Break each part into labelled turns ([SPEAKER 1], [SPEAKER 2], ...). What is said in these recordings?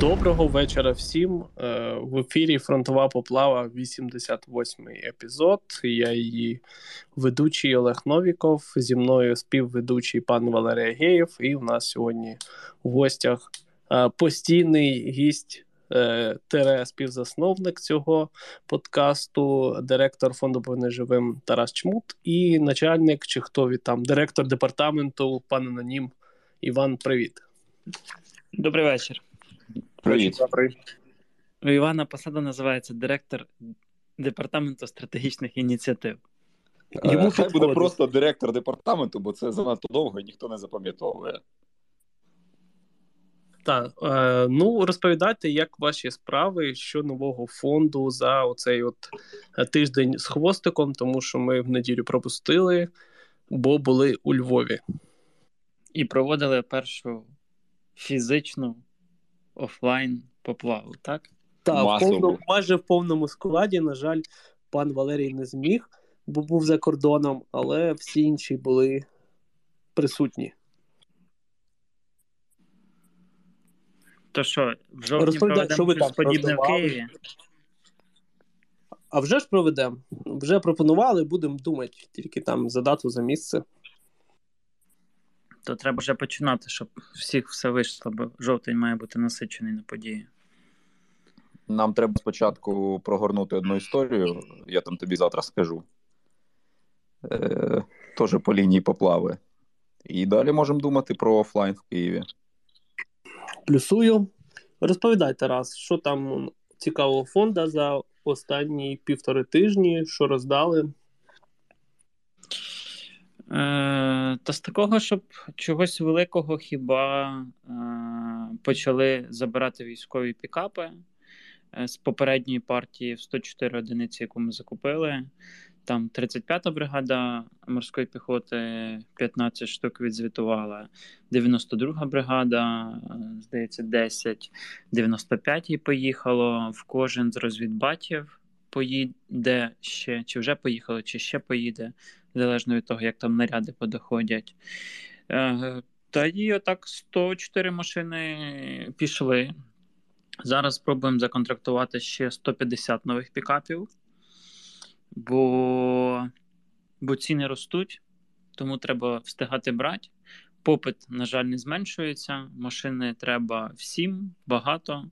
[SPEAKER 1] Доброго вечора всім. Е, в ефірі Фронтова поплава, 88-й епізод. Я її ведучий Олег Новіков. Зі мною співведучий пан Валерій Геєв. І у нас сьогодні в гостях е, постійний гість е, тере співзасновник цього подкасту, директор фонду «Повнеживим» Тарас Чмут і начальник, чи хто від там, директор департаменту, пан Анонім Іван. Привіт.
[SPEAKER 2] Добрий вечір.
[SPEAKER 3] Привіт.
[SPEAKER 2] У Івана посада називається директор департаменту стратегічних ініціатив.
[SPEAKER 3] Йому Хай підходить. буде просто директор департаменту, бо це занадто довго і ніхто не запам'ятовує.
[SPEAKER 1] Так, е, ну розповідайте, як ваші справи, що нового фонду за оцей от тиждень з хвостиком, тому що ми в неділю пропустили, бо були у Львові.
[SPEAKER 2] І проводили першу фізичну офлайн поплаву, так?
[SPEAKER 1] Так, в повному, майже в повному складі, на жаль, пан Валерій не зміг, бо був за кордоном, але всі інші були присутні.
[SPEAKER 2] То що, в жовтні Розповідай, проведемо що ви щось подібне в Києві?
[SPEAKER 1] А вже ж проведемо. Вже пропонували, будемо думати, тільки там за дату, за місце
[SPEAKER 2] то треба вже починати, щоб всіх все вийшло, бо жовтень має бути насичений на події.
[SPEAKER 3] Нам треба спочатку прогорнути одну історію, я там тобі завтра скажу. Е, Теж по лінії поплави. І далі можемо думати про офлайн в Києві.
[SPEAKER 1] Плюсую. Розповідайте раз, що там цікавого фонда за останні півтори тижні, що роздали.
[SPEAKER 2] Е, Та з такого, щоб чогось великого хіба е, почали забирати військові пікапи е, з попередньої партії в 104 одиниці, яку ми закупили. Там 35-та бригада морської піхоти 15 штук відзвітувала, 92-га бригада, здається, 10, 95-й поїхало. В кожен з розвідбатів поїде ще, чи вже поїхало, чи ще поїде залежно від того, як там наряди подоходять. Е, та і отак 104 машини пішли. Зараз спробуємо законтрактувати ще 150 нових пікапів, бо бо ціни ростуть, тому треба встигати брати. Попит, на жаль, не зменшується. Машини треба всім багато.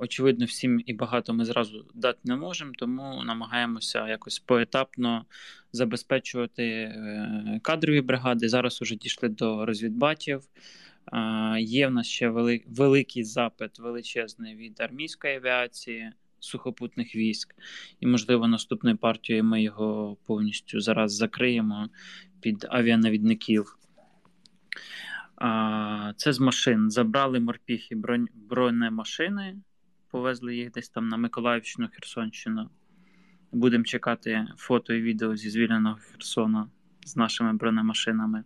[SPEAKER 2] Очевидно, всім і багато ми зразу дати не можемо, тому намагаємося якось поетапно забезпечувати е, кадрові бригади. Зараз вже дійшли до розвідбатів. Є в нас ще великий запит величезний від армійської авіації, сухопутних військ, і, можливо, наступною партією ми його повністю зараз закриємо під авіанавідників. Це з машин. Забрали морпіхи бронемашини, повезли їх десь там на Миколаївщину, Херсонщину. Будемо чекати фото і відео зі звільненого Херсона з нашими бронемашинами.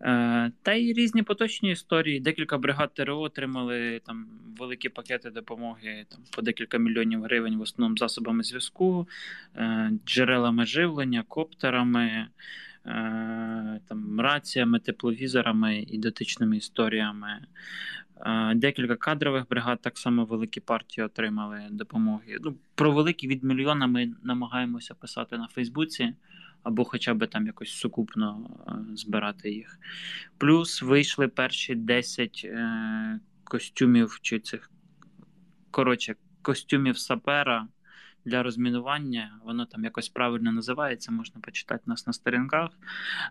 [SPEAKER 2] Е, та й різні поточні історії. Декілька бригад ТРО отримали там великі пакети допомоги там, по декілька мільйонів гривень, в основному засобами зв'язку, е, джерелами живлення, коптерами. Е, там, раціями, тепловізорами і дотичними історіями. Е, декілька кадрових бригад так само великі партії отримали допомоги. Ну, Про великі від мільйона ми намагаємося писати на Фейсбуці. Або хоча б там якось сукупно е, збирати їх. Плюс вийшли перші 10 е, костюмів чи цих коротше, костюмів сапера для розмінування. Воно там якось правильно називається, можна почитати нас на сторінках.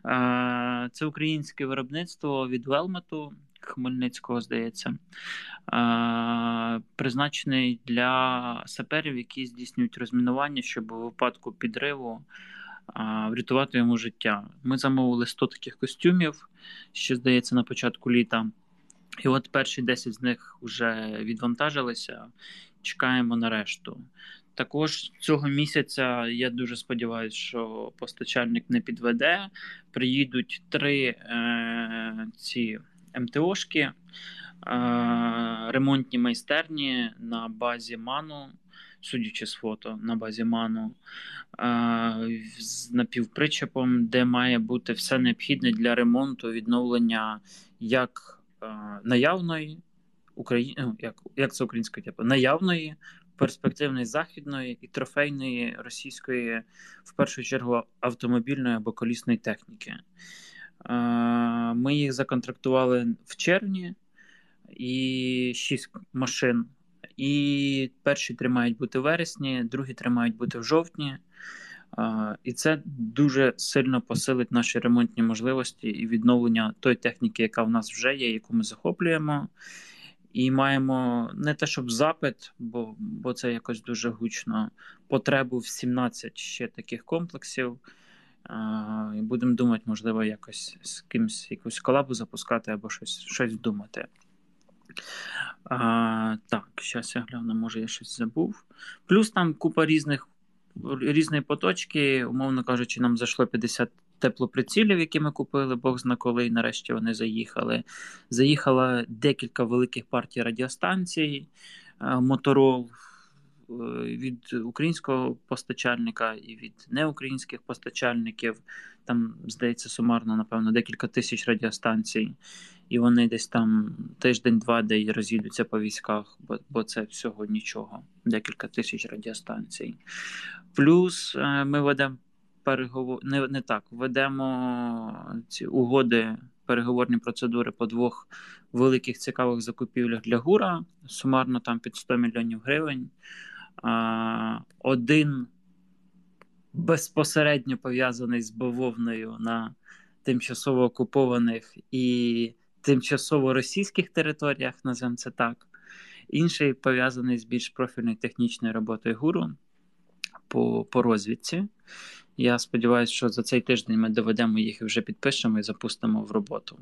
[SPEAKER 2] Е, це українське виробництво від Велмету. Хмельницького, здається, е, призначений для саперів, які здійснюють розмінування, щоб у випадку підриву е, врятувати йому життя. Ми замовили 100 таких костюмів, ще здається, на початку літа. І от перші 10 з них вже відвантажилися. Чекаємо на решту. Також цього місяця я дуже сподіваюся, що постачальник не підведе. Приїдуть три е, ці МТОшки, е, ремонтні майстерні на базі Ману, судячи з фото, на базі Ману, е, з напівпричепом, де має бути все необхідне для ремонту, відновлення як е, наявної Украї... Ну, як як це українською, типу, наявної, перспективної західної і трофейної російської, в першу чергу, автомобільної або колісної техніки. Ми їх законтрактували в червні і шість машин. І перші три мають бути в вересні, другі три мають бути в жовтні. І це дуже сильно посилить наші ремонтні можливості і відновлення тої техніки, яка в нас вже є, яку ми захоплюємо. І маємо не те, щоб запит, бо бо це якось дуже гучно, потребу в 17 ще таких комплексів. І будемо думати, можливо, якось з кимось якусь колабу запускати або щось щось думати. А, Так, зараз я гляну, може я щось забув. Плюс там купа різних різної поточки, умовно кажучи, нам зайшло 50 теплоприцілів, які ми купили, Бог зна коли, і нарешті вони заїхали. Заїхало декілька великих партій радіостанцій, е, моторол е, від українського постачальника і від неукраїнських постачальників. Там, здається, сумарно, напевно, декілька тисяч радіостанцій. І вони десь там тиждень-два, де розійдуться по військах, бо бо це всього нічого, декілька тисяч радіостанцій. Плюс е, ми ведемо переговор... не, не так, ведемо ці угоди, переговорні процедури по двох великих цікавих закупівлях для ГУРа, сумарно там під 100 мільйонів гривень. Один безпосередньо пов'язаний з бавовною на тимчасово окупованих і тимчасово російських територіях, називаємо це так. Інший пов'язаний з більш профільною технічною роботою гуру по по розвідці. Я сподіваюся, що за цей тиждень ми доведемо їх і вже підпишемо і запустимо в роботу.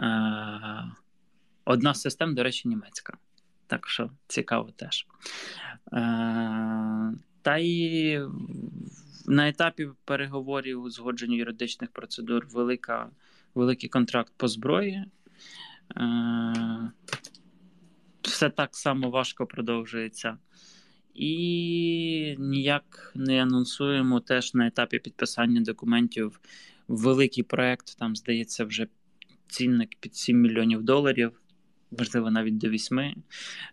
[SPEAKER 2] Е, Одна з систем, до речі, німецька. Так що цікаво теж. Е, Та і на етапі переговорів узгодження юридичних процедур велика, великий контракт по зброї. Е, Все так само важко продовжується і ніяк не анонсуємо теж на етапі підписання документів великий проект. Там здається, вже цінник під 7 мільйонів доларів, можливо, навіть до 8,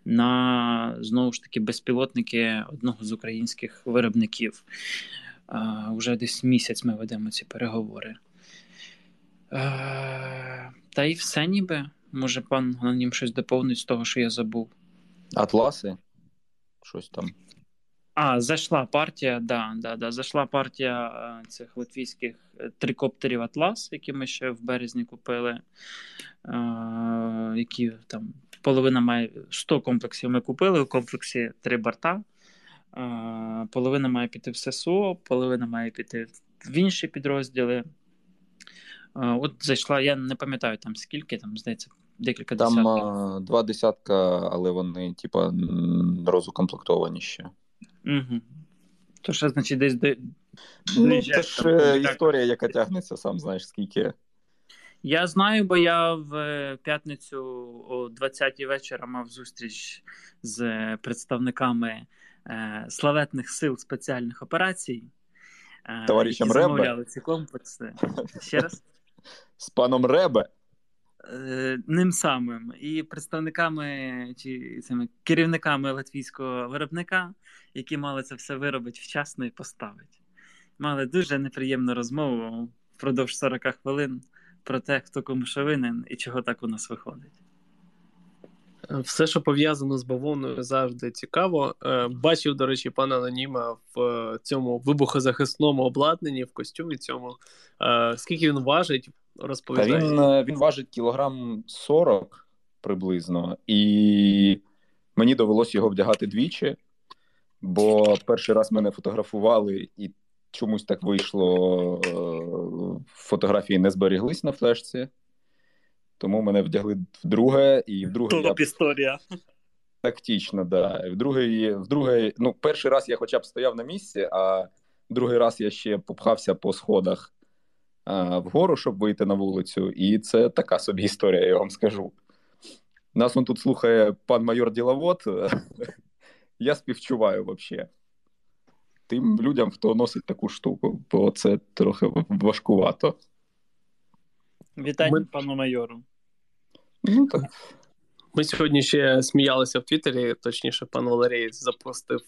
[SPEAKER 2] на знову ж таки безпілотники одного з українських виробників. Уже десь місяць ми ведемо ці переговори. Та й все ніби. Може, пан Анонім щось доповнить з того, що я забув.
[SPEAKER 3] Атласи? Щось там.
[SPEAKER 2] А, зайшла партія, да, да, да. Зайшла партія е, цих латвійських е, трикоптерів Атлас, які ми ще в березні купили. Е, які там половина має 100 комплексів ми купили. У комплексі три борта. Половина має піти в ССО, половина має піти в інші підрозділи. От зайшла, я не пам'ятаю там скільки, там, здається, декілька
[SPEAKER 3] Там
[SPEAKER 2] десятків.
[SPEAKER 3] два десятка, але вони, типа, розукомплектовані ще.
[SPEAKER 2] Угу. То що, значить, десь де.
[SPEAKER 3] Ну, це ж е, історія, яка тягнеться, сам знаєш, скільки.
[SPEAKER 2] Я знаю, бо я в е, п'ятницю о 20-й вечора мав зустріч з представниками е, славетних сил спеціальних операцій.
[SPEAKER 3] Е, Товаришем замовляли
[SPEAKER 2] ці комплекси. Ще раз.
[SPEAKER 3] З паном Ребе.
[SPEAKER 2] Е, ним самим і представниками чи цими керівниками латвійського виробника, які мали це все виробити вчасно і поставити. Мали дуже неприємну розмову впродовж 40 хвилин про те, хто кому що винен і чого так у нас виходить.
[SPEAKER 1] Все, що пов'язано з бавовною, завжди цікаво. Е, бачив, до речі, пана Аноніма в цьому вибухозахисному обладнанні, в костюмі цьому. Е, скільки він важить, розповідає.
[SPEAKER 3] Та він е, він важить кілограм 40 приблизно, і мені довелося його вдягати двічі, бо перший раз мене фотографували, і чомусь так вийшло. Е, фотографії не зберіглись на флешці, тому мене вдягли вдруге, і вдруге.
[SPEAKER 2] Топ я... історія.
[SPEAKER 3] Тактично, да. Вдруге, вдруге, ну, перший раз я хоча б стояв на місці, а другий раз я ще попхався по сходах вгору, щоб вийти на вулицю, і це така собі історія, я вам скажу. Нас он тут слухає пан майор Діловод. Я співчуваю взагалі. Тим людям, хто носить таку штуку, бо це трохи важкувато.
[SPEAKER 2] Вітання Ми... пану майору.
[SPEAKER 3] Ну так.
[SPEAKER 1] Ми сьогодні ще сміялися в Твіттері, точніше, пан Валерій запустив е,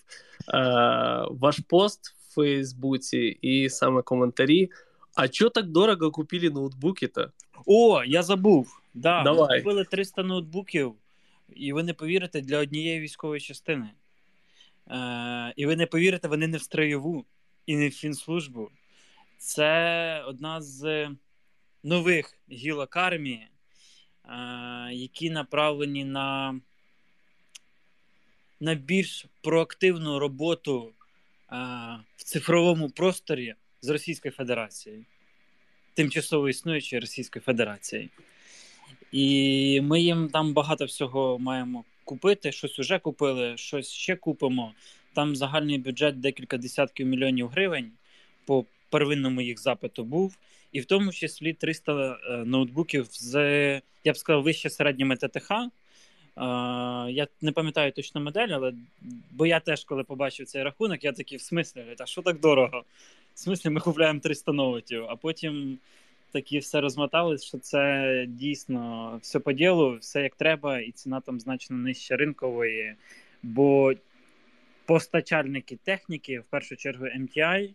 [SPEAKER 1] ваш пост в Фейсбуці і саме коментарі. А чого так дорого купили ноутбуки-то?
[SPEAKER 2] О, я забув. Да,
[SPEAKER 1] Давай.
[SPEAKER 2] Ми купили 300 ноутбуків, і ви не повірите, для однієї військової частини. Е, і ви не повірите, вони не в строєву і не в фінслужбу. Це одна з нових гілок армії, е, які направлені на, на більш проактивну роботу е, в цифровому просторі з Російською Федерацією, тимчасово існуючої Російської Федерації. І ми їм там багато всього маємо купити. Щось вже купили, щось ще купимо. Там загальний бюджет декілька десятків мільйонів гривень по первинному їх запиту був, і в тому числі 300 е, ноутбуків з, я б сказав, вище середніми ТТХ. Е, Я не пам'ятаю точно модель, але бо я теж, коли побачив цей рахунок, я такий в смислі, а що так дорого? В смислі, ми купляємо 300 ноутів, а потім такі все розмотались, що це дійсно все по ділу, все як треба, і ціна там значно нижче ринкової. Бо постачальники техніки, в першу чергу, MTI,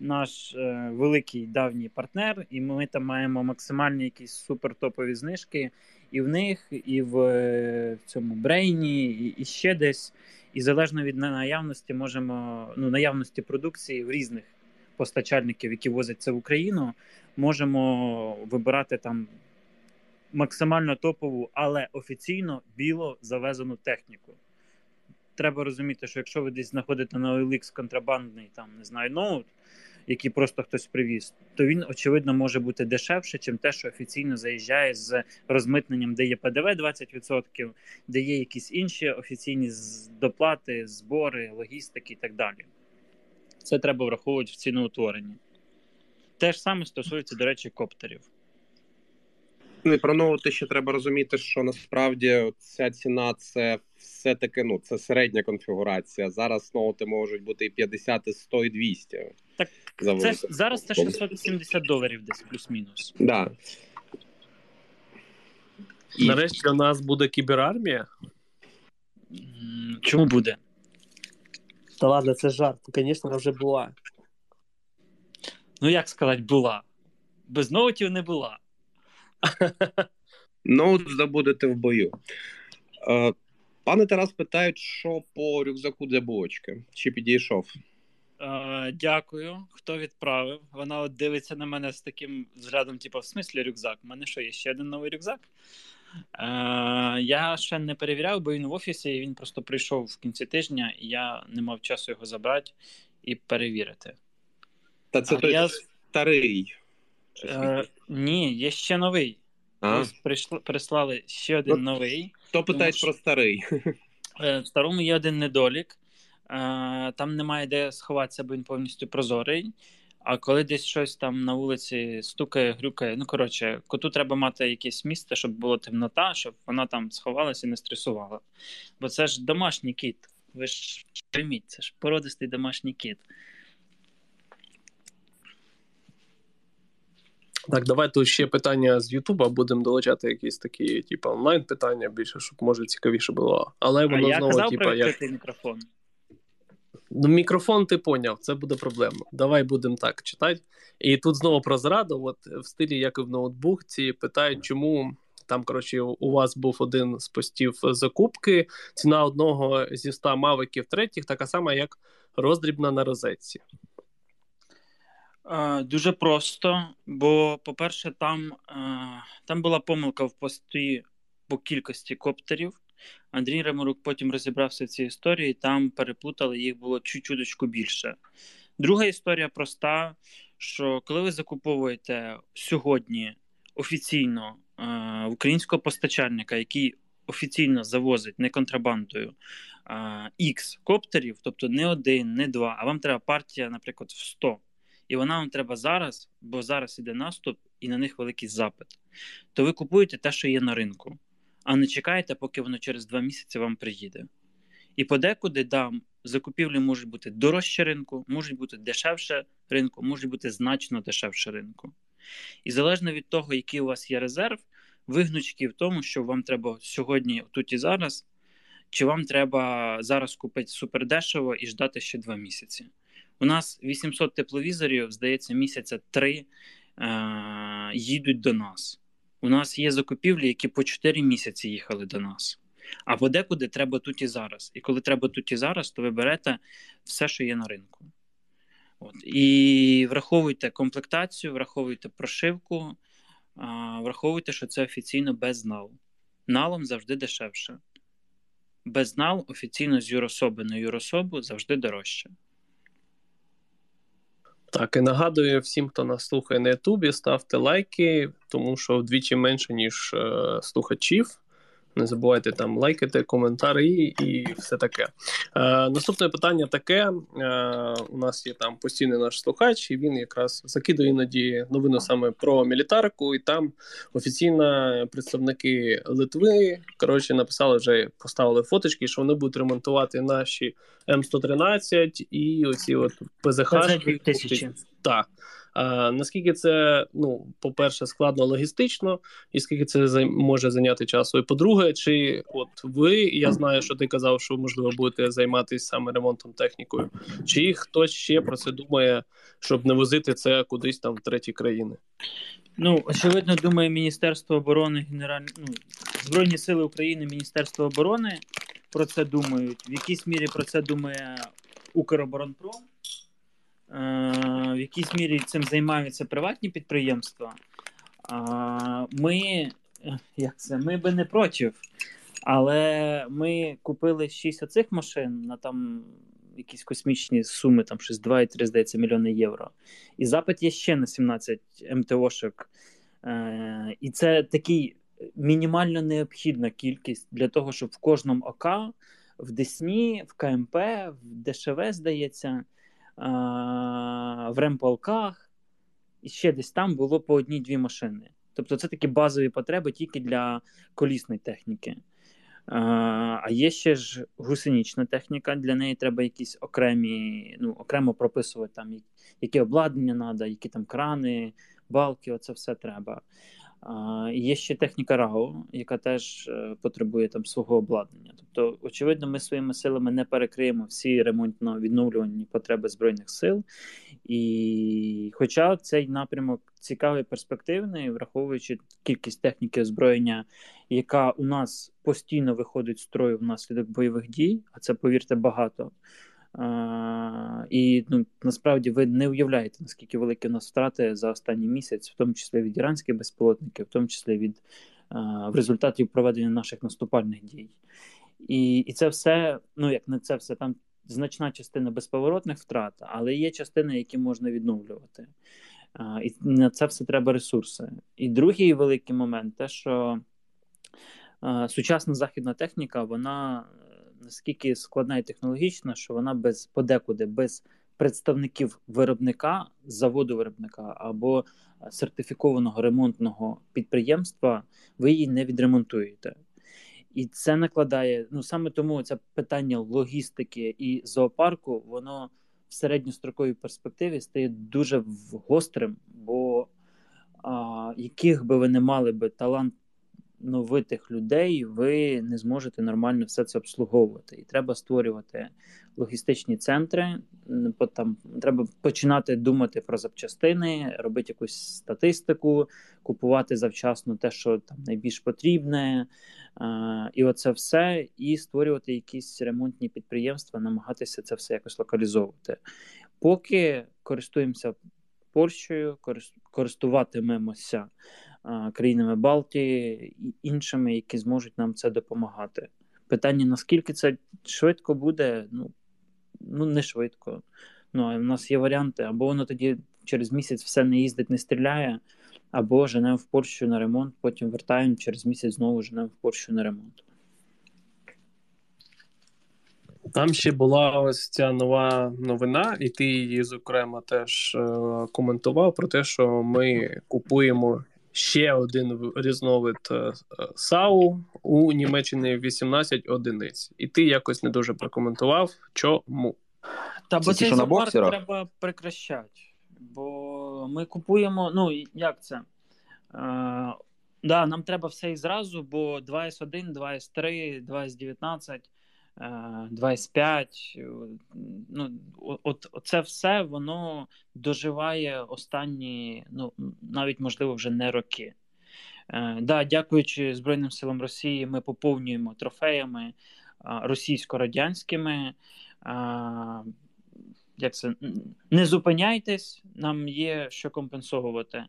[SPEAKER 2] наш е, великий давній партнер, і ми там маємо максимальні якісь супертопові знижки і в них, і в, е, в цьому брейні, і, і ще десь. І залежно від наявності, можемо ну наявності продукції в різних постачальників, які возять це в Україну, можемо вибирати там максимально топову, але офіційно біло завезену техніку. Треба розуміти, що якщо ви десь знаходите на OLX контрабандний там, не знаю, ноут, який просто хтось привіз, то він, очевидно, може бути дешевше, чим те, що офіційно заїжджає з розмитненням, де є ПДВ 20%, де є якісь інші офіційні доплати, збори, логістики і так далі. Це треба враховувати в ціноутворенні. Те ж саме стосується, до речі, коптерів.
[SPEAKER 4] Ну і про ноути ще треба розуміти, що насправді ця ціна це все-таки ну, це середня конфігурація. Зараз ноути можуть бути і 50, і 100, і 200.
[SPEAKER 2] Так це зараз це 670 доларів десь плюс-мінус.
[SPEAKER 4] Да.
[SPEAKER 1] І... Нарешті у нас буде кіберармія.
[SPEAKER 2] Чому буде?
[SPEAKER 1] Та ладно, це жарт. Звісно, вже була.
[SPEAKER 2] Ну, як сказати, була. Без ноутів не була.
[SPEAKER 4] Ноут здобудете в бою. Е, пане Тарас питають, що по рюкзаку для булочки. Чи підійшов?
[SPEAKER 2] Е, дякую, хто відправив. Вона от дивиться на мене з таким зглядом, типу, в смислі рюкзак. У мене що, є ще один новий рюкзак? Е, Я ще не перевіряв, бо він в офісі, і він просто прийшов в кінці тижня, і я не мав часу його забрати і перевірити.
[SPEAKER 4] Та це а той я... старий.
[SPEAKER 2] Е, Ні, є ще новий. А? Прийшли, прислали ще один ну, новий.
[SPEAKER 4] Хто питає про старий?
[SPEAKER 2] Е, в старому є один недолік. Е, там немає де сховатися, бо він повністю прозорий. А коли десь щось там на вулиці стукає, грюкає, ну коротше, коту треба мати якесь місце, щоб було темнота, щоб вона там сховалася і не стресувала. Бо це ж домашній кіт. Ви ж прийміть, це ж породистий домашній кіт.
[SPEAKER 1] Так, давай тут ще питання з Ютуба. Будемо долучати якісь такі, типу, онлайн питання більше, щоб може цікавіше було. Але воно
[SPEAKER 2] а я
[SPEAKER 1] знову,
[SPEAKER 2] казав
[SPEAKER 1] типу, як...
[SPEAKER 2] мікрофон.
[SPEAKER 1] Ну, мікрофон ти поняв, це буде проблема. Давай будемо так читати. І тут знову про зраду. От в стилі, як і в ноутбукці, питають, чому там, коротше, у вас був один з постів закупки. Ціна одного зі 100 мавиків третіх, така сама, як роздрібна на розетці.
[SPEAKER 2] Дуже просто, бо, по-перше, там там була помилка в пості по кількості коптерів. Андрій Реморук потім розібрався в цій історії, там переплутали, їх було чуть-чуточку більше. Друга історія проста: що коли ви закуповуєте сьогодні офіційно українського постачальника, який офіційно завозить не контрабандою X коптерів, тобто не один, не два, а вам треба партія, наприклад, в 100 і вона вам треба зараз, бо зараз іде наступ, і на них великий запит. То ви купуєте те, що є на ринку, а не чекаєте, поки воно через два місяці вам приїде. І подекуди да, закупівлі можуть бути дорожче ринку, можуть бути дешевше ринку, можуть бути значно дешевше ринку. І залежно від того, який у вас є резерв, вигнучки в тому, що вам треба сьогодні, тут і зараз, чи вам треба зараз купити супердешево і ждати ще два місяці. У нас 800 тепловізорів, здається, місяця три е- їдуть до нас. У нас є закупівлі, які по 4 місяці їхали до нас. А подекуди треба тут і зараз. І коли треба тут і зараз, то ви берете все, що є на ринку. От. І враховуйте комплектацію, враховуйте прошивку, а, враховуйте, що це офіційно без нал. Налом завжди дешевше. Без нал офіційно з юрособи на юрособу завжди дорожче.
[SPEAKER 1] Так, і нагадую всім, хто нас слухає на Ютубі, ставте лайки, тому що вдвічі менше, ніж е, слухачів. Не забувайте там лайкати, коментарі і все таке. Е, Наступне питання таке: Е, у нас є там постійний наш слухач, і він якраз закидує іноді новину саме про мілітарку, і там офіційно представники Литви коротше написали вже поставили фоточки, що вони будуть ремонтувати наші М113 і оці от ПЗХ. Так. Наскільки це, ну, по-перше, складно логістично, і скільки це може зайняти часу? І по-друге, чи от ви, я знаю, що ти казав, що можливо будете займатися саме ремонтом технікою, чи хтось ще про це думає, щоб не возити це кудись там в треті країни?
[SPEAKER 2] Ну, очевидно, думає Міністерство оборони, Генеральне ну, Збройні Сили України, Міністерство оборони про це думають. В якійсь мірі про це думає Укроборонпром. Е, в якійсь мірі цим займаються приватні підприємства. Ми як це, ми би не проти, але ми купили 6 оцих машин на там якісь космічні суми, там щось 2,3, здається, мільйони євро. І запит є ще на 17 МТОшок. Е, і це такий мінімально необхідна кількість для того, щоб в кожному ОК, в Десні, в КМП, в ДШВ, здається в ремполках, і ще десь там було по одній-дві машини. Тобто це такі базові потреби тільки для колісної техніки. А є ще ж гусенічна техніка, для неї треба якісь окремі, ну, окремо прописувати, там, яке обладнання треба, які там крани, балки, оце все треба. Є ще техніка РАО, яка теж е, потребує там свого обладнання. Тобто, очевидно, ми своїми силами не перекриємо всі ремонтно-відновлювані потреби збройних сил. І, хоча цей напрямок цікавий, перспективний, враховуючи кількість техніки озброєння, яка у нас постійно виходить з строю внаслідок бойових дій, а це повірте багато. І ну, насправді ви не уявляєте, наскільки великі у нас втрати за останній місяць, в тому числі від іранських безпілотників, в тому числі від в результаті проведення наших наступальних дій. І і це все, ну як не це все, там значна частина безповоротних втрат, але є частини, які можна відновлювати. І на це все треба ресурси. І другий великий момент те, що сучасна західна техніка, вона наскільки складна і технологічна, що вона без подекуди, без представників виробника, заводу виробника або сертифікованого ремонтного підприємства, ви її не відремонтуєте. І це накладає, ну саме тому це питання логістики і зоопарку, воно в середньостроковій перспективі стає дуже гострим, бо а, яких би ви не мали би талант новитих людей ви не зможете нормально все це обслуговувати. І треба створювати логістичні центри. Там треба починати думати про запчастини, робити якусь статистику, купувати завчасно те, що там найбільш потрібне, і оце все, і створювати якісь ремонтні підприємства, намагатися це все якось локалізовувати. Поки користуємося Польщею, користуватимемося країнами Балтії і іншими, які зможуть нам це допомагати. Питання: наскільки це швидко буде? Ну ну не швидко. Ну а нас є варіанти, або воно тоді через місяць все не їздить, не стріляє, або женемо в Польщу на ремонт, потім вертаємо через місяць знову женемо в Польщу на ремонт.
[SPEAKER 1] Там ще була ось ця нова новина, і ти її, зокрема, теж е- коментував про те, що ми купуємо ще один різновид е, САУ у Німеччині 18 одиниць. І ти якось не дуже прокоментував, чому.
[SPEAKER 2] Та бо цей зоопарк треба прекращати. Бо ми купуємо, ну як це? Е, Да, нам треба все і зразу, бо 2С1, 2С3, 2С19, 2С5. Ну, от, Це все воно доживає останні, ну, навіть, можливо, вже не роки. Е, да, Дякуючи Збройним силам Росії, ми поповнюємо трофеями російсько-радянськими. Як це не зупиняйтесь, нам є що компенсовувати,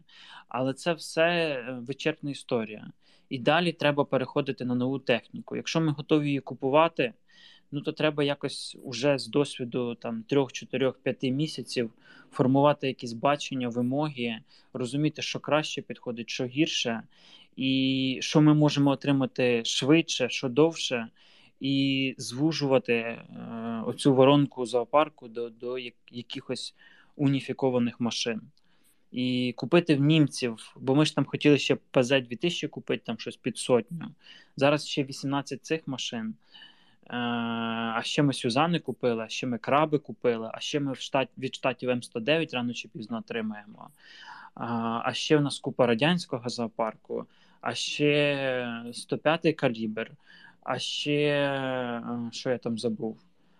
[SPEAKER 2] але це все е, вичерпна історія. І далі треба переходити на нову техніку. Якщо ми готові її купувати, ну то треба якось уже з досвіду там трьох, чотирьох, п'яти місяців формувати якісь бачення, вимоги, розуміти, що краще підходить, що гірше, і що ми можемо отримати швидше, що довше, і звужувати е, оцю воронку зоопарку до, до якихось уніфікованих машин. І купити в німців, бо ми ж там хотіли ще ПЗ-2000 купити, там щось під сотню. Зараз ще 18 цих машин. Е, а ще ми Сюзани купили, а ще ми краби купили, а ще ми в штат, від штатів М109 рано чи пізно отримаємо. А ще в нас купа радянського зоопарку, а ще 105-й калібр, а ще е, що я там забув?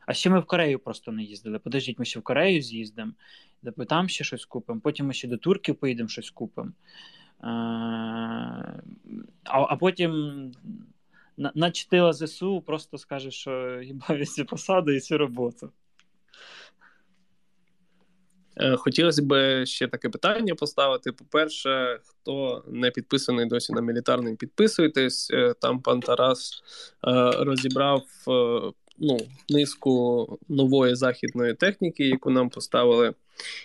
[SPEAKER 2] А ще ми в Корею просто не їздили. Подождіть, ми ще в Корею з'їздимо, там ще щось купимо, потім ми ще до турків поїдемо щось купимо. Е, а а потім начтила ЗСУ просто скаже, що їбав ці посади і цю роботу.
[SPEAKER 1] Е, хотілося б ще таке питання поставити. По-перше, хто не підписаний досі на мілітарний, підписуйтесь. Е, там пан Тарас розібрав ну, низку нової західної техніки, яку нам поставили.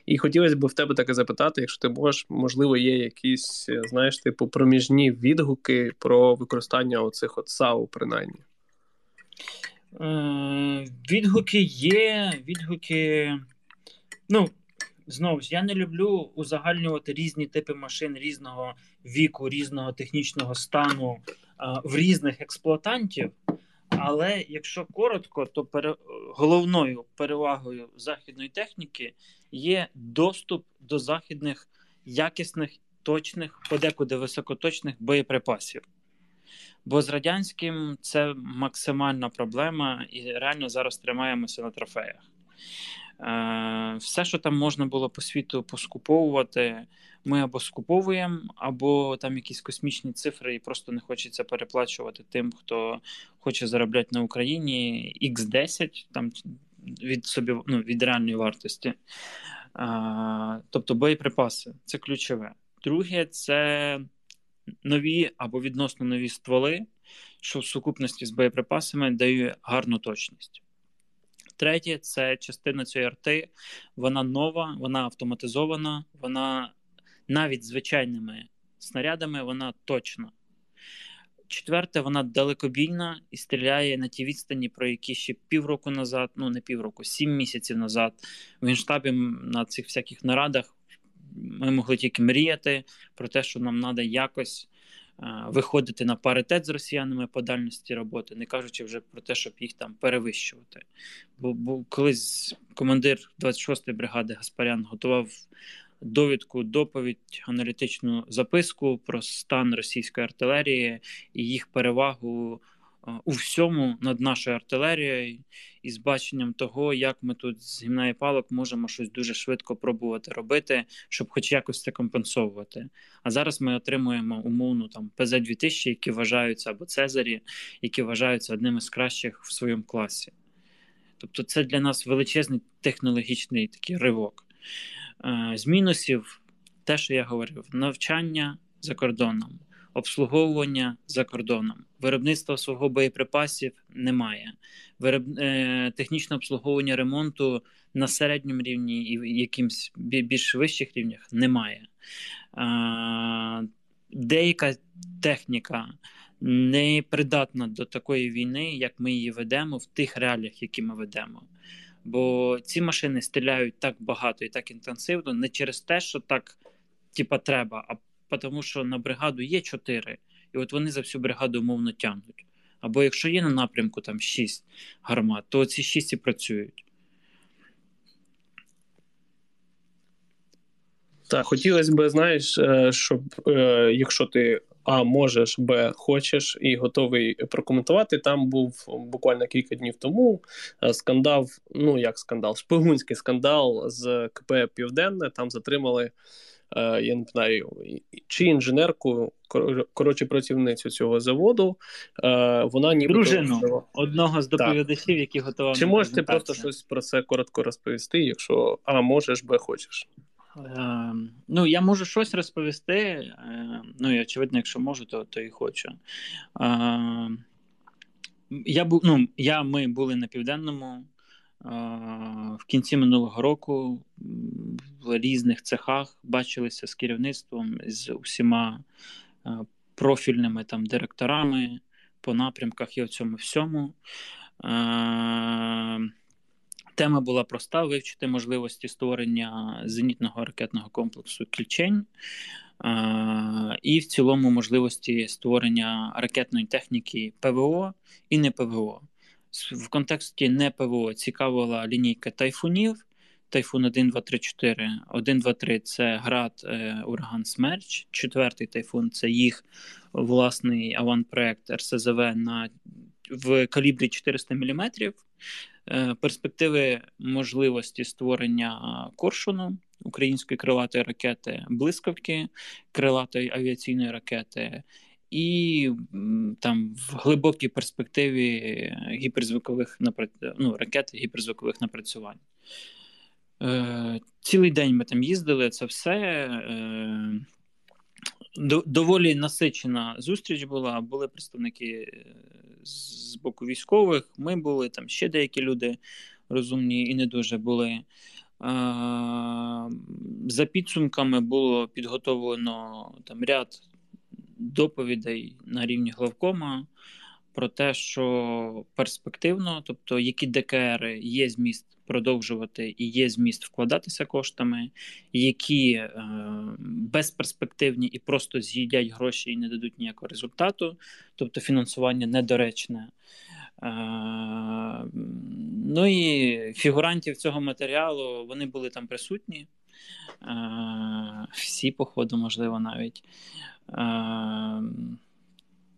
[SPEAKER 1] І хотілося б в тебе таке запитати, якщо ти можеш, можливо, є якісь, знаєш, типу, проміжні відгуки про використання оцих от САУ, принаймні.
[SPEAKER 2] Е, Відгуки є, відгуки. Ну, знову ж я не люблю узагальнювати різні типи машин різного віку, різного технічного стану е, в різних експлуатантів. Але якщо коротко, то пере... головною перевагою західної техніки є доступ до західних якісних, точних, подекуди високоточних боєприпасів. Бо з радянським це максимальна проблема, і реально зараз тримаємося на трофеях. Е, все, що там можна було по світу поскуповувати, ми або скуповуємо, або там якісь космічні цифри, і просто не хочеться переплачувати тим, хто хоче заробляти на Україні X10 там від собі ну, від реальної вартості. А, Тобто боєприпаси це ключове. Друге, це нові або відносно нові стволи, що в сукупності з боєприпасами дає гарну точність. Третє це частина цієї арти, вона нова, вона автоматизована, вона навіть звичайними снарядами вона точна. Четверте, вона далекобійна і стріляє на ті відстані, про які ще півроку назад, ну не півроку, сім місяців назад в генштабі на цих всяких нарадах ми могли тільки мріяти про те, що нам треба якось виходити на паритет з росіянами по дальності роботи, не кажучи вже про те, щоб їх там перевищувати. Бо, бо колись командир 26-ї бригади Гаспарян готував довідку, доповідь, аналітичну записку про стан російської артилерії і їх перевагу у всьому над нашою артилерією і з баченням того, як ми тут з гімна і палок можемо щось дуже швидко пробувати робити, щоб хоч якось це компенсовувати. А зараз ми отримуємо умовну там ПЗ-2000, які вважаються або Цезарі, які вважаються одними з кращих в своєму класі. Тобто, це для нас величезний технологічний такий ривок. Е, з мінусів, те, що я говорив, навчання за кордоном обслуговування за кордоном. Виробництва свого боєприпасів немає. Вироб... Е, технічне обслуговування ремонту на середньому рівні і якимсь більш вищих рівнях немає. Деяка техніка не придатна до такої війни, як ми її ведемо в тих реаліях, які ми ведемо. Бо ці машини стріляють так багато і так інтенсивно, не через те, що так типа треба, а тому що на бригаду є чотири, і от вони за всю бригаду умовно тягнуть. Або якщо є на напрямку там шість гармат, то ці шість і працюють.
[SPEAKER 1] Так, хотілося б, знаєш, е, щоб е, якщо ти А можеш, Б, хочеш і готовий прокоментувати. Там був буквально кілька днів тому е, скандал. Ну як скандал, шпигунський скандал з КП Південне. Там затримали. Е, я не знаю, чи інженерку, коротше, працівницю цього заводу. Е, вона ніби
[SPEAKER 2] дружину одного з доповідачів, які готував.
[SPEAKER 1] Чи можете просто щось про це коротко розповісти? Якщо А, можеш, Б, хочеш.
[SPEAKER 2] Е, ну, я можу щось розповісти. Е, ну, і очевидно, якщо можу, то то і хочу. Е, я був, ну, я, Ми були на південному в кінці минулого року в різних цехах бачилися з керівництвом, з усіма профільними там директорами по напрямках і в цьому всьому. Тема була проста: вивчити можливості створення зенітного ракетного комплексу Кільчень і в цілому можливості створення ракетної техніки ПВО і не ПВО. В контексті не ПВО цікавила лінійка тайфунів. Тайфун 1, 2, 3, 4. 1, 2, 3 це град е, Ураган Смерч. Четвертий тайфун це їх власний аванпроект РСЗВ на в калібрі 400 мм. Е, перспективи можливості створення коршуну української крилатої ракети, блискавки крилатої авіаційної ракети. І там в глибокій перспективі гіперзвукових ну, ракет гіперзвукових напрацювань. Е, Цілий день ми там їздили, це все. Е, доволі насичена зустріч була. Були представники е, з боку військових. Ми були там ще деякі люди розумні і не дуже були. За підсумками було підготовлено там ряд доповідей на рівні главкома про те, що перспективно, тобто які ДКР є зміст продовжувати і є зміст вкладатися коштами, які е, безперспективні і просто з'їдять гроші і не дадуть ніякого результату, тобто фінансування недоречне. Е, ну і фігурантів цього матеріалу вони були там присутні. Е, всі, походу, можливо, навіть. Е,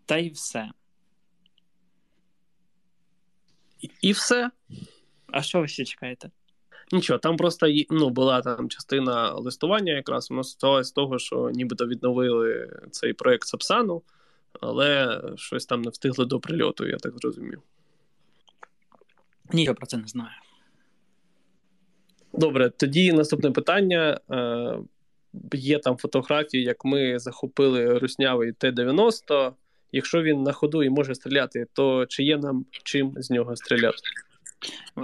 [SPEAKER 2] та й все.
[SPEAKER 1] І все.
[SPEAKER 2] А що ви ще чекаєте?
[SPEAKER 1] Нічого, там просто ну, була там частина листування, якраз воно сталося з того, що нібито відновили цей проєкт Сапсану, але щось там не встигли до прильоту, я так зрозумів.
[SPEAKER 2] Нічого про це не знаю.
[SPEAKER 1] Добре, тоді наступне питання. Е, Є там фотографії, як ми захопили руснявий Т-90. Якщо він на ходу і може стріляти, то чи є нам чим з нього стріляти?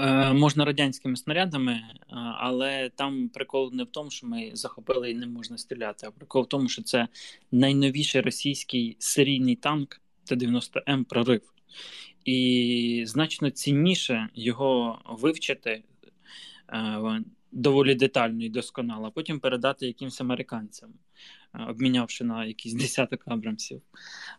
[SPEAKER 2] Е, можна радянськими снарядами, е, але там прикол не в тому, що ми захопили і не можна стріляти, а прикол в тому, що це найновіший російський серійний танк Т-90М прорив. І значно цінніше його вивчити доволі детально і досконало, а потім передати якимось американцям, е, обмінявши на якийсь десяток абрамсів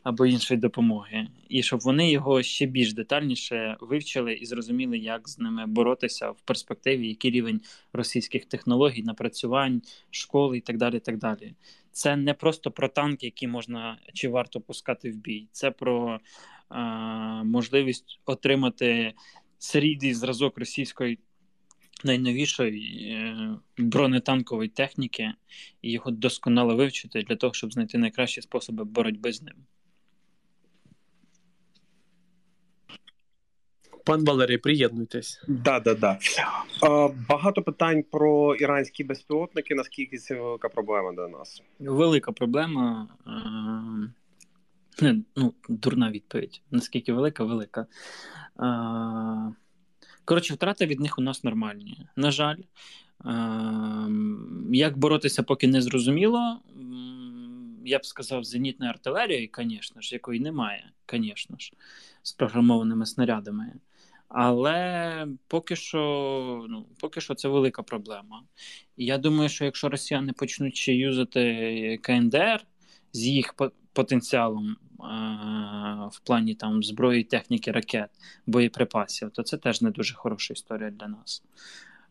[SPEAKER 2] або іншої допомоги, і щоб вони його ще більш детальніше вивчили і зрозуміли, як з ними боротися в перспективі, який рівень російських технологій, напрацювань, школи і так далі. так далі. Це не просто про танки, які можна чи варто пускати в бій, це про е, можливість отримати серійний зразок російської найновішої е, бронетанкової техніки і його досконало вивчити для того, щоб знайти найкращі способи боротьби з ним.
[SPEAKER 1] Пан Валерій, приєднуйтесь.
[SPEAKER 4] Да, да, да. Багато питань про іранські безпілотники. Наскільки це велика проблема для нас?
[SPEAKER 2] Велика проблема. Ну, Дурна відповідь. Наскільки велика, велика. Коротше, втрати від них у нас нормальні. На жаль, ем, як боротися, поки не зрозуміло. Я б сказав, зенітною артилерією, звісно ж, якої немає, звісно ж, з програмованими снарядами. Але поки що ну, поки що це велика проблема. Я думаю, що якщо росіяни почнуть ще юзати КНДР з їх потенціалом в плані там зброї, техніки, ракет, боєприпасів, то це теж не дуже хороша історія для нас.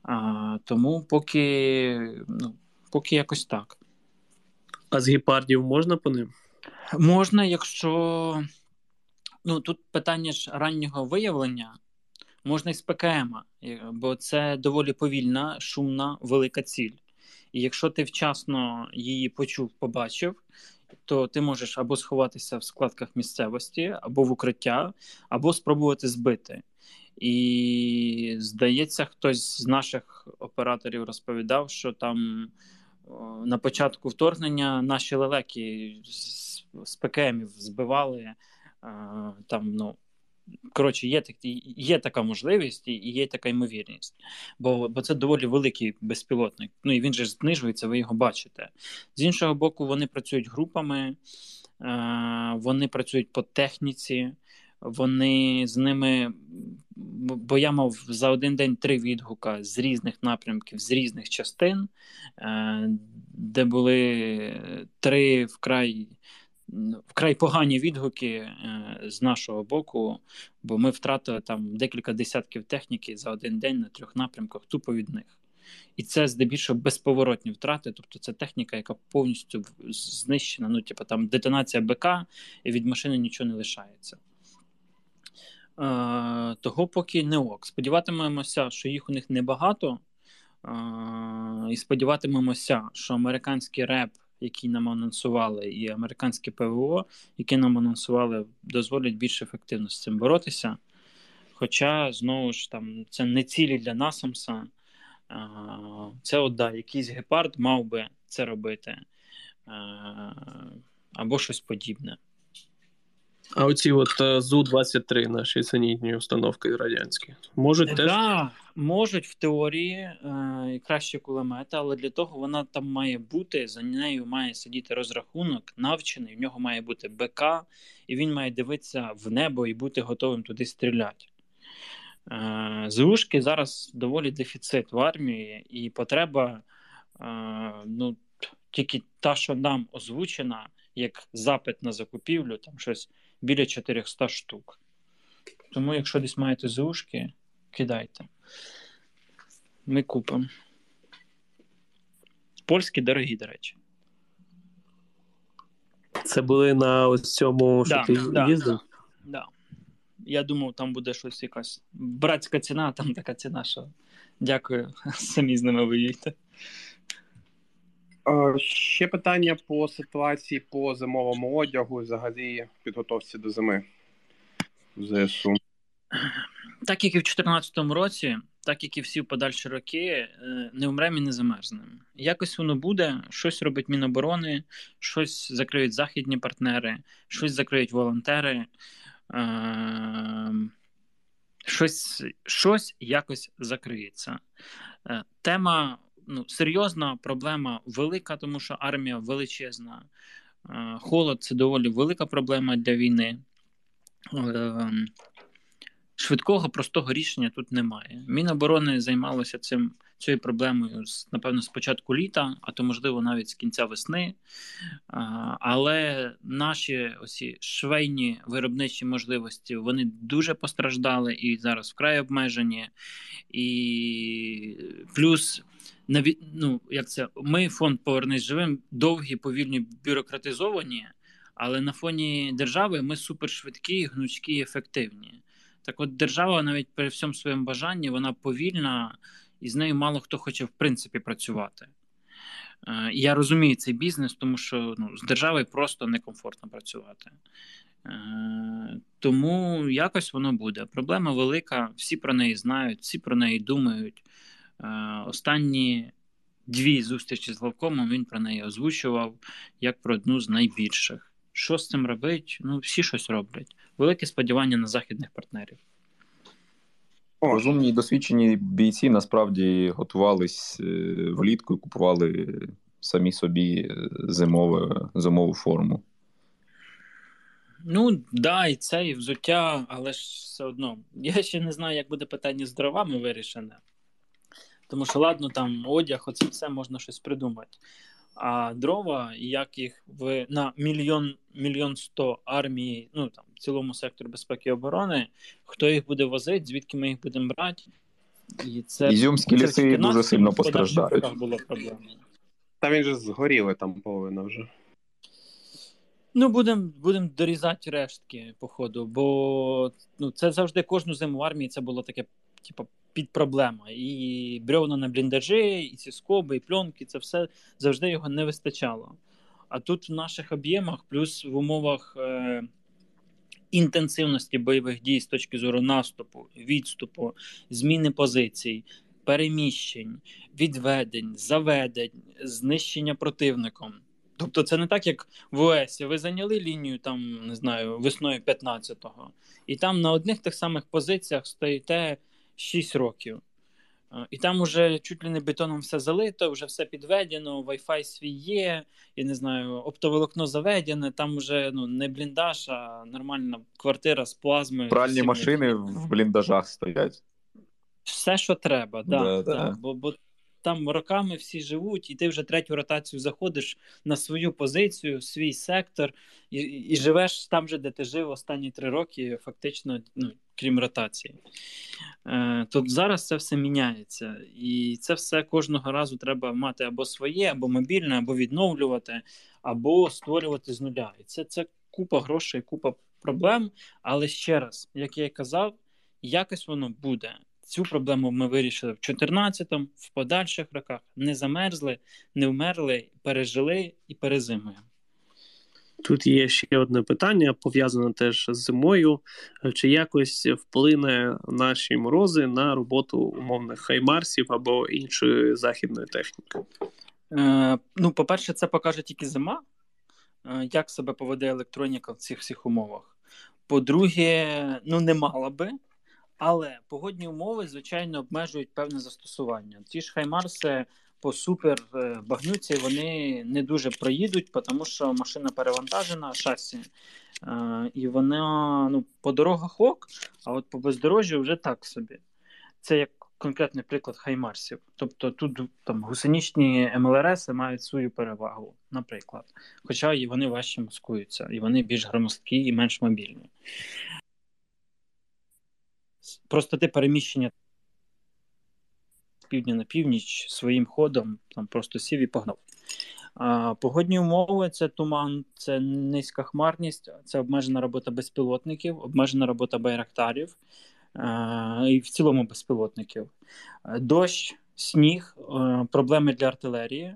[SPEAKER 2] А, Тому поки, ну, поки якось так.
[SPEAKER 1] А з гепардів можна по ним?
[SPEAKER 2] Можна, якщо ну тут питання ж раннього виявлення, можна і з ПКМ, бо це доволі повільна, шумна, велика ціль. І якщо ти вчасно її почув, побачив, то ти можеш або сховатися в складках місцевості, або в укриття, або спробувати збити. І здається, хтось з наших операторів розповідав, що там на початку вторгнення наші лелеки з, ПКМів збивали там, ну. Коротше, є так, є така можливість і є така ймовірність, бо бо це доволі великий безпілотник. Ну і він же знижується, ви його бачите. З іншого боку, вони працюють групами, вони працюють по техніці, вони з ними. Бо я мав за один день три відгука з різних напрямків, з різних частин, е, де були три вкрай вкрай погані відгуки е, з нашого боку, бо ми втратили там декілька десятків техніки за один день на трьох напрямках, тупо від них. І це здебільшого безповоротні втрати, тобто це техніка, яка повністю знищена. Ну, типу, там детонація БК, і від машини нічого не лишається. Е, Того поки не ок. Сподіватимемося, що їх у них небагато. Е, І сподіватимемося, що американський реп які нам анонсували, і американське ПВО, які нам анонсували, дозволять більш ефективно з цим боротися. Хоча, знову ж там, це не цілі для Насамса. Це от, да, якийсь гепард мав би це робити, або щось подібне.
[SPEAKER 1] А оці от е, Зу-23 наші зенітні установки радянські можуть
[SPEAKER 2] е,
[SPEAKER 1] теж?
[SPEAKER 2] Можуть в теорії е, краще кулемети, але для того вона там має бути, за нею має сидіти розрахунок, навчений, в нього має бути БК, і він має дивитися в небо і бути готовим туди стріляти. Е, Зушки зараз доволі дефіцит в армії, і потреба е, ну, тільки та, що нам озвучена, як запит на закупівлю, там щось біля 400 штук. Тому, якщо десь маєте зушки, кидайте. Ми купимо. Польські дорогі, до речі.
[SPEAKER 1] Це були на ось цьому, що
[SPEAKER 2] да,
[SPEAKER 1] ти
[SPEAKER 2] да,
[SPEAKER 1] їздив?
[SPEAKER 2] Да. Я думав, там буде щось якась братська ціна, а там така ціна, що дякую, самі з ними воюєте.
[SPEAKER 4] Ще питання по ситуації по зимовому одягу, взагалі підготовці до зими в ЗСУ.
[SPEAKER 2] Так як і в 2014 році, так як і всі подальші роки, е, не умремо і не замерзнемо. Якось воно буде, щось робить Міноборони, щось закриють західні партнери, щось закриють волонтери, е, щось, щось якось закриється. Е, тема ну, серйозна проблема велика, тому що армія величезна. Холод це доволі велика проблема для війни. Швидкого, простого рішення тут немає. Міноборони займалося цим цією проблемою напевно з початку літа, а то можливо навіть з кінця весни. Але наші осі швейні виробничі можливості вони дуже постраждали і зараз вкрай обмежені. І плюс ну, як це ми фонд Повернись живим довгі, повільні бюрократизовані. Але на фоні держави ми супершвидкі, гнучкі, ефективні. Так, от держава, навіть при всьому своєму бажанні, вона повільна, і з нею мало хто хоче в принципі працювати. Е, я розумію цей бізнес, тому що ну, з державою просто некомфортно працювати. Е, тому якось воно буде. Проблема велика, всі про неї знають, всі про неї думають. Е, останні дві зустрічі з главкомом він про неї озвучував як про одну з найбільших. Що з цим робить? Ну, всі щось роблять. Велике сподівання на західних партнерів.
[SPEAKER 3] Розумні і досвідчені бійці насправді готувались е, влітку і купували самі собі е, зимову, зимову форму.
[SPEAKER 2] Ну, да, і це, і взуття, але ж все одно. Я ще не знаю, як буде питання з дровами вирішене. Тому що, ладно, там одяг, оце все можна щось придумати. А дрова, як їх в на мільйон мільйон сто армії, ну там в цілому сектору безпеки і оборони, хто їх буде возити, звідки ми їх будемо брати?
[SPEAKER 3] І це Ізюмські це ліси дуже сильно постраждають.
[SPEAKER 4] Було проблема. Та він же згоріли там половина вже.
[SPEAKER 2] Ну, будемо будем дорізати рештки, походу, бо ну, це завжди кожну зиму в армії це було таке, типу, під проблема. І брьовна на бліндажі, і ці скоби, і пленки, це все завжди його не вистачало. А тут в наших об'ємах, плюс в умовах е, інтенсивності бойових дій з точки зору наступу, відступу, зміни позицій, переміщень, відведень, заведень, знищення противником. Тобто це не так, як в ОС. Ви зайняли лінію там, не знаю, весною 15-го, і там на одних тих самих позиціях стоїте 6 років. І там уже чуть ли не бетоном все залито, вже все підведено, Wi-Fi свій є, я не знаю, оптоволокно заведене, там вже ну, не бліндаж, а нормальна квартира з плазмою.
[SPEAKER 3] Пральні машини в бліндажах стоять.
[SPEAKER 2] Все, що треба, да,
[SPEAKER 3] да,
[SPEAKER 2] да.
[SPEAKER 3] да.
[SPEAKER 2] Бо, бо там роками всі живуть, і ти вже третю ротацію заходиш на свою позицію, свій сектор, і і живеш там же, де ти жив останні три роки, фактично, ну, крім ротації. Е, Тут зараз це все міняється. І це все кожного разу треба мати або своє, або мобільне, або відновлювати, або створювати з нуля. І це, це купа грошей, купа проблем. Але ще раз, як я і казав, якось воно буде. Цю проблему ми вирішили в 14-му, в подальших роках не замерзли, не вмерли, пережили і перезимуємо.
[SPEAKER 1] Тут є ще одне питання, пов'язане теж з зимою. Чи якось вплине наші морози на роботу умовних хаймарсів або іншої західної техніки?
[SPEAKER 2] Е, Ну, по-перше, це покаже тільки зима, е, як себе поведе електроніка в цих всіх умовах. По-друге, ну не мала би. Але погодні умови, звичайно, обмежують певне застосування. Ті ж хаймарси по супер е, багнюці вони не дуже проїдуть, тому що машина перевантажена шасі, е, і вона ну, по дорогах ок, а от по бездорожжю вже так собі. Це як конкретний приклад хаймарсів. Тобто тут там гусенічні МЛРС мають свою перевагу, наприклад. Хоча і вони важче маскуються, і вони більш громоздкі і менш мобільні простоти переміщення півдня на північ своїм ходом там просто сів і погнав. Погодні умови це туман, це низька хмарність, це обмежена робота безпілотників, обмежена робота байрактарів і в цілому безпілотників. Дощ, сніг, проблеми для артилерії,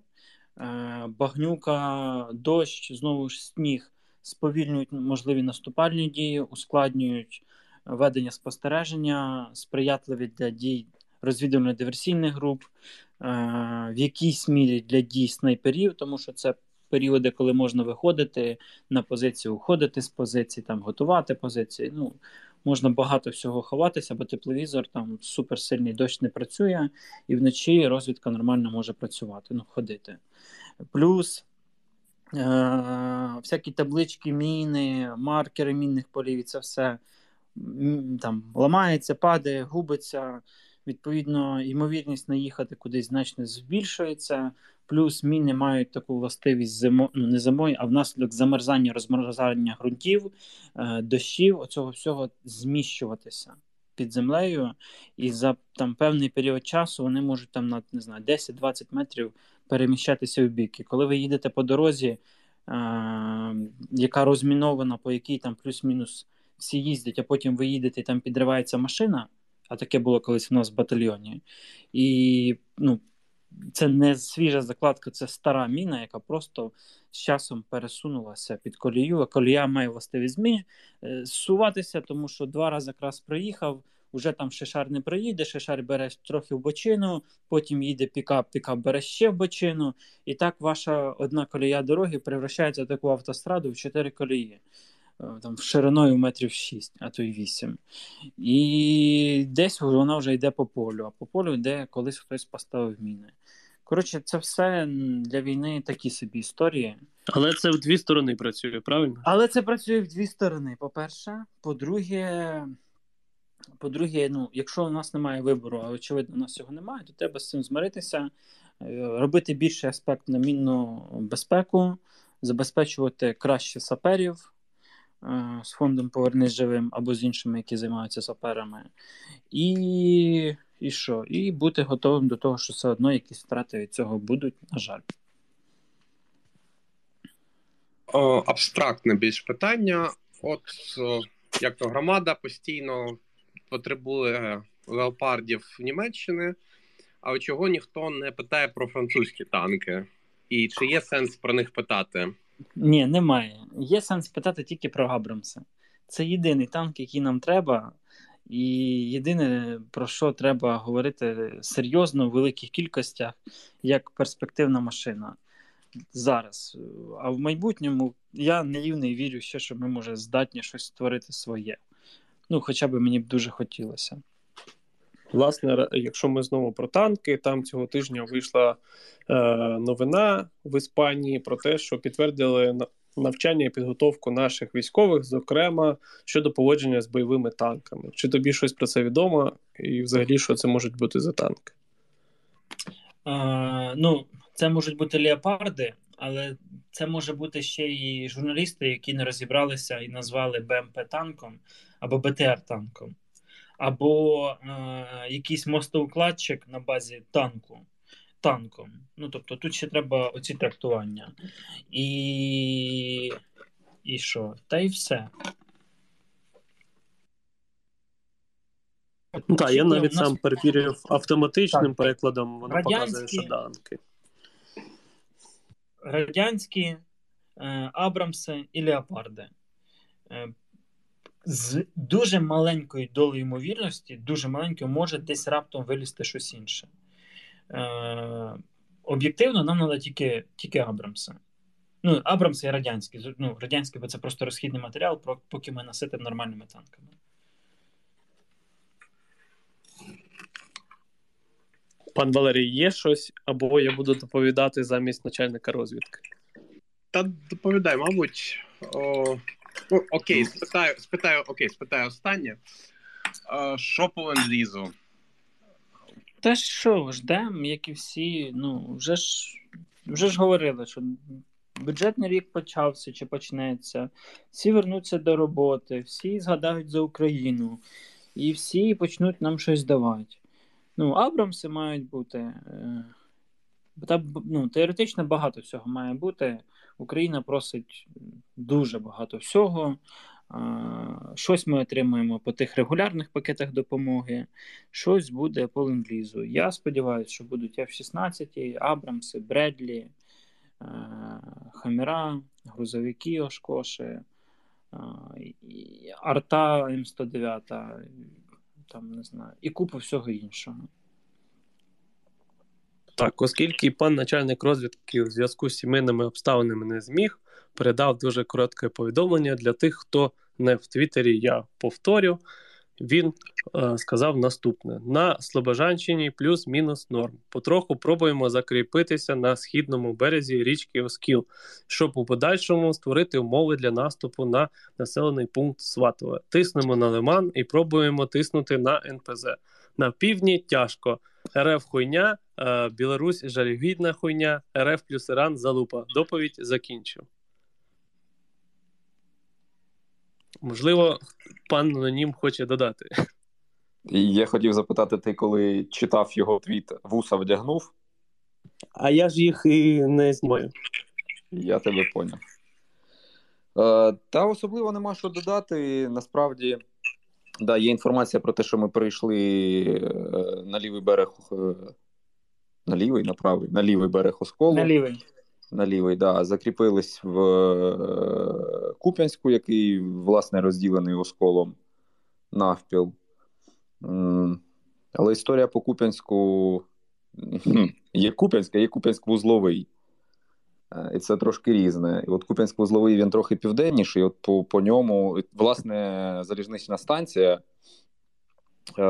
[SPEAKER 2] багнюка, дощ, знову ж сніг сповільнюють можливі наступальні дії, ускладнюють ведення спостереження, сприятливі для дій розвідувально-диверсійних груп, е, в якійсь мірі для дій снайперів, тому що це періоди, коли можна виходити на позицію, уходити з позиції, там готувати позиції. Ну, Можна багато всього ховатися, бо тепловізор там суперсильний дощ не працює, і вночі розвідка нормально може працювати, ну, ходити. Плюс е- всякі таблички, міни, маркери мінних полів, і це все там ламається, падає, губиться. Відповідно, ймовірність наїхати кудись значно збільшується. Плюс міни мають таку властивість зимо, ну не зимою, а внаслідок замерзання, розмерзання ґрунтів, е, дощів, оцього всього зміщуватися під землею, і за там певний період часу вони можуть там на не знаю 10-20 метрів переміщатися в бік. І коли ви їдете по дорозі, е, яка розмінована, по якій там плюс-мінус всі їздять, а потім ви їдете, і там підривається машина, а таке було колись у нас в батальйоні. І ну, це не свіжа закладка, це стара міна, яка просто з часом пересунулася під колію. А колія має властивість змін е, зсуватися, тому що два рази якраз проїхав. Уже там шишар не проїде, шишар бере трохи в бочину, потім їде пікап, пікап бере ще в бочину. І так ваша одна колія дороги превращається в таку автостраду в чотири колії. Е, там шириною метрів 6, а то й 8. І десь вона вже йде по полю, а по полю йде колись хтось поставив міни. Коротше, це все для війни такі собі історії.
[SPEAKER 1] Але це в дві сторони працює, правильно?
[SPEAKER 2] Але це працює в дві сторони. По-перше, по-друге, по-друге, ну, якщо у нас немає вибору, а очевидно, у нас цього немає, то треба з цим змиритися, е, робити більший аспект на мінну безпеку, забезпечувати краще саперів. Е, з фондом Повернись живим або з іншими, які займаються саперами. І і що? І бути готовим до того, що все одно якісь втрати від цього будуть, на жаль.
[SPEAKER 4] О, абстрактне більш питання. От о, як то громада постійно потребує леопардів Німеччини, а чого ніхто не питає про французькі танки? І чи є сенс про них питати?
[SPEAKER 2] Ні, немає. Є сенс питати тільки про Абрамса. Це єдиний танк, який нам треба, і єдине, про що треба говорити серйозно в великих кількостях, як перспективна машина зараз. А в майбутньому я наївний вірю ще, що ми, може, здатні щось створити своє. Ну, хоча б мені б дуже хотілося.
[SPEAKER 1] Власне, якщо ми знову про танки, там цього тижня вийшла е, новина в Іспанії про те, що підтвердили навчання і підготовку наших військових, зокрема щодо поводження з бойовими танками. Чи тобі щось про це відомо, і взагалі що це можуть бути за танки?
[SPEAKER 2] Е, ну, це можуть бути леопарди, але це може бути ще і журналісти, які не розібралися і назвали БМП танком або БТР танком або е, якийсь мостоукладчик на базі танку. Танком. Ну, тобто тут ще треба оці трактування. І і що? Та й все.
[SPEAKER 1] Ну, Так, я навіть нас... сам перевірив автоматичним так. перекладом, воно Радянські... показує, що танки.
[SPEAKER 2] Радянські е, Абрамси і Леопарди. Е, з дуже маленькою долею ймовірності, дуже маленькою, може десь раптом вилізти щось інше. Е, Об'єктивно, нам треба тільки тільки Абрамса. Ну, Абрамс і радянський. Ну, радянський, бо це просто розхідний матеріал, поки ми наситимо нормальними танками.
[SPEAKER 1] Пан Валерій, є щось, або я буду доповідати замість начальника розвідки.
[SPEAKER 4] Та доповідай, мабуть. О, окей, спитаю, спитаю, окей, спитаю останнє. Що по ленд-лізу?
[SPEAKER 2] Та що, ждемо, як і всі. Ну, вже ж вже ж говорили, що бюджетний рік почався чи почнеться, всі вернуться до роботи, всі згадають за Україну, і всі почнуть нам щось давати. Ну, Абрамси мають бути. Е, та, ну, Теоретично багато всього має бути. Україна просить дуже багато всього. Щось ми отримуємо по тих регулярних пакетах допомоги, щось буде по ленд-лізу. Я сподіваюся, що будуть F-16, Абрамси, Бредлі, Хаміра, грузовики Ошкоши, Арта М109, там не знаю, і купу всього іншого.
[SPEAKER 1] Так, оскільки пан начальник розвідки у зв'язку з сімейними обставинами не зміг, передав дуже коротке повідомлення для тих, хто не в Твіттері, я повторю. Він е, сказав наступне: на Слобожанщині плюс-мінус норм. Потроху пробуємо закріпитися на східному березі річки Оскіл, щоб у подальшому створити умови для наступу на населений пункт Сватове. Тиснемо на лиман і пробуємо тиснути на НПЗ. На півдні тяжко. РФ хуйня, Білорусь жалюгідна хуйня, РФ плюс Іран залупа. Доповідь закінчив. Можливо, пан Анонім хоче додати.
[SPEAKER 3] Я хотів запитати, ти коли читав його твіт, вуса вдягнув?
[SPEAKER 1] А я ж їх і не знаю.
[SPEAKER 3] Я тебе поняв. Е, Та особливо нема що додати. Насправді, да, є інформація про те, що ми перейшли е, на лівий берег. На лівий, на правий, на лівий берег Осколу.
[SPEAKER 2] На лівий
[SPEAKER 3] на лівий, да, закріпились в е, Куп'янську, який, власне, розділений осколом навпіл. Але історія по Куп'янську є Куп'янська, є Куп'янськ-вузловий. Е, і це трошки різне. І от Куп'янськ-вузловий він трохи південніший. От по по ньому, власне, залізнична станція. Е,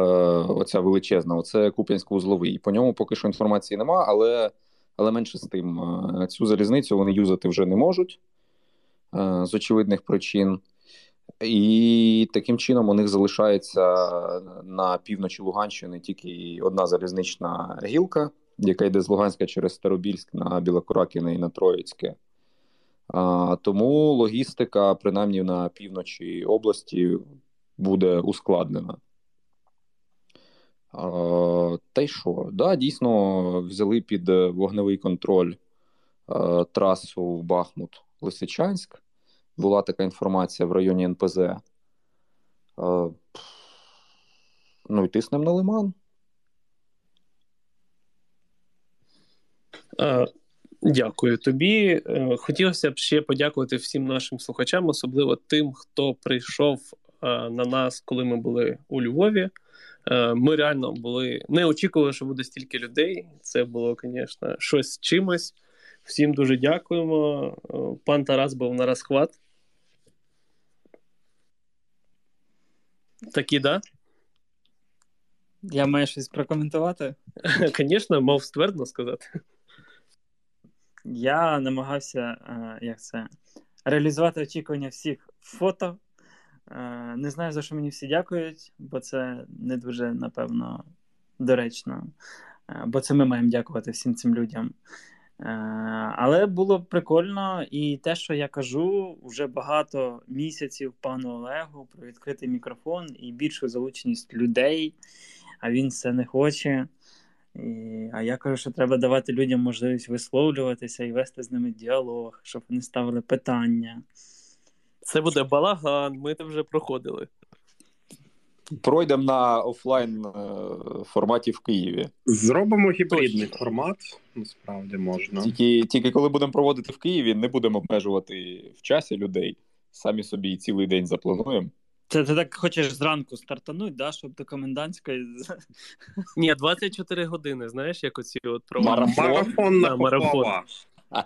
[SPEAKER 3] оця величезна, оце Куп'янськ-вузловий. І по ньому поки що інформації нема, але але менше з тим, е, цю залізницю вони юзати вже не можуть е, з очевидних причин. І таким чином у них залишається на півночі Луганщини тільки одна залізнична гілка, яка йде з Луганська через Старобільськ на Білокуракіне і на Троїцьке. А, Тому логістика, принаймні на півночі області, буде ускладнена. Та й що? Да, Дійсно, взяли під е, вогневий контроль е, трасу Бахмут Лисичанськ. Була така інформація в районі НПЗ. Е, ну і тиснемо на лиман.
[SPEAKER 1] Е, Дякую тобі. Е, Хотілося б ще подякувати всім нашим слухачам, особливо тим, хто прийшов е, на нас, коли ми були у Львові. Е, Ми реально були не очікували, що буде стільки людей. Це було, звісно, щось з чимось. Всім дуже дякуємо. Е, Пан Тарас був на розхват. Такі, да?
[SPEAKER 2] Я маю щось прокоментувати.
[SPEAKER 1] Звісно, мав ствердно сказати.
[SPEAKER 2] Я намагався е, як це, реалізувати очікування всіх фото. Е, Не знаю, за що мені всі дякують, бо це не дуже, напевно, доречно. Е, Бо це ми маємо дякувати всім цим людям. Е, Але було прикольно, і те, що я кажу, вже багато місяців пану Олегу про відкритий мікрофон і більшу залученість людей, а він це не хоче. І, а я кажу, що треба давати людям можливість висловлюватися і вести з ними діалог, щоб вони ставили питання.
[SPEAKER 1] Це буде балаган, ми це вже проходили.
[SPEAKER 3] Пройдемо на офлайн е, форматі в Києві.
[SPEAKER 4] Зробимо гібридний формат, насправді можна.
[SPEAKER 3] Тільки, тільки коли будемо проводити в Києві, не будемо обмежувати в часі людей. Самі собі цілий день заплануємо.
[SPEAKER 2] Це ти так хочеш зранку стартануть, да, щоб до комендантської.
[SPEAKER 1] Ні, 24 години, знаєш, як оці от про
[SPEAKER 3] Марафон.
[SPEAKER 4] Марафон на
[SPEAKER 1] марафон.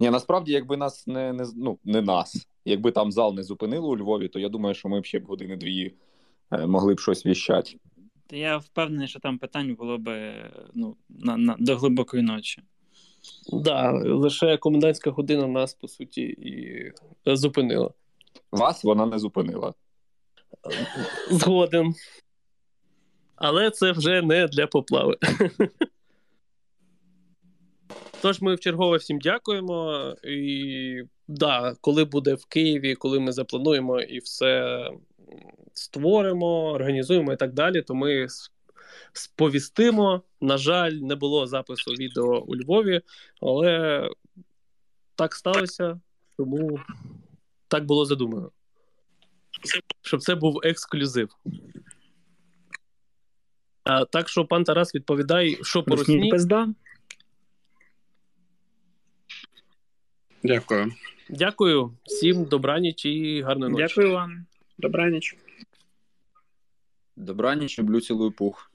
[SPEAKER 3] Ні, насправді, якби нас не, не ну, не нас, якби там зал не зупинили у Львові, то я думаю, що ми б ще б години-дві е, могли б щось віщати.
[SPEAKER 2] Я впевнений, що там питань було би ну, на, на, до глибокої ночі.
[SPEAKER 1] Да, лише комендантська година нас, по суті, і зупинила.
[SPEAKER 3] Вас вона не зупинила.
[SPEAKER 1] Згоден. Але це вже не для поплави. Тож ми вчергове всім дякуємо. І да, коли буде в Києві, коли ми заплануємо і все створимо, організуємо і так далі, то ми сповістимо. На жаль, не було запису відео у Львові, але так сталося, тому так було задумано. Щоб це був ексклюзив. А, так що, пан Тарас, відповідай, що по
[SPEAKER 2] Русні
[SPEAKER 4] Дякую.
[SPEAKER 1] Дякую всім, добраніч і гарної ночі.
[SPEAKER 2] Дякую вам.
[SPEAKER 4] Добраніч.
[SPEAKER 3] Добраніч, люблю цілую пух.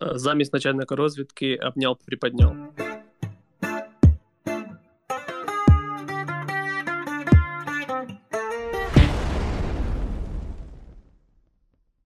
[SPEAKER 1] Замість начальника розвідки обняв, приподняв.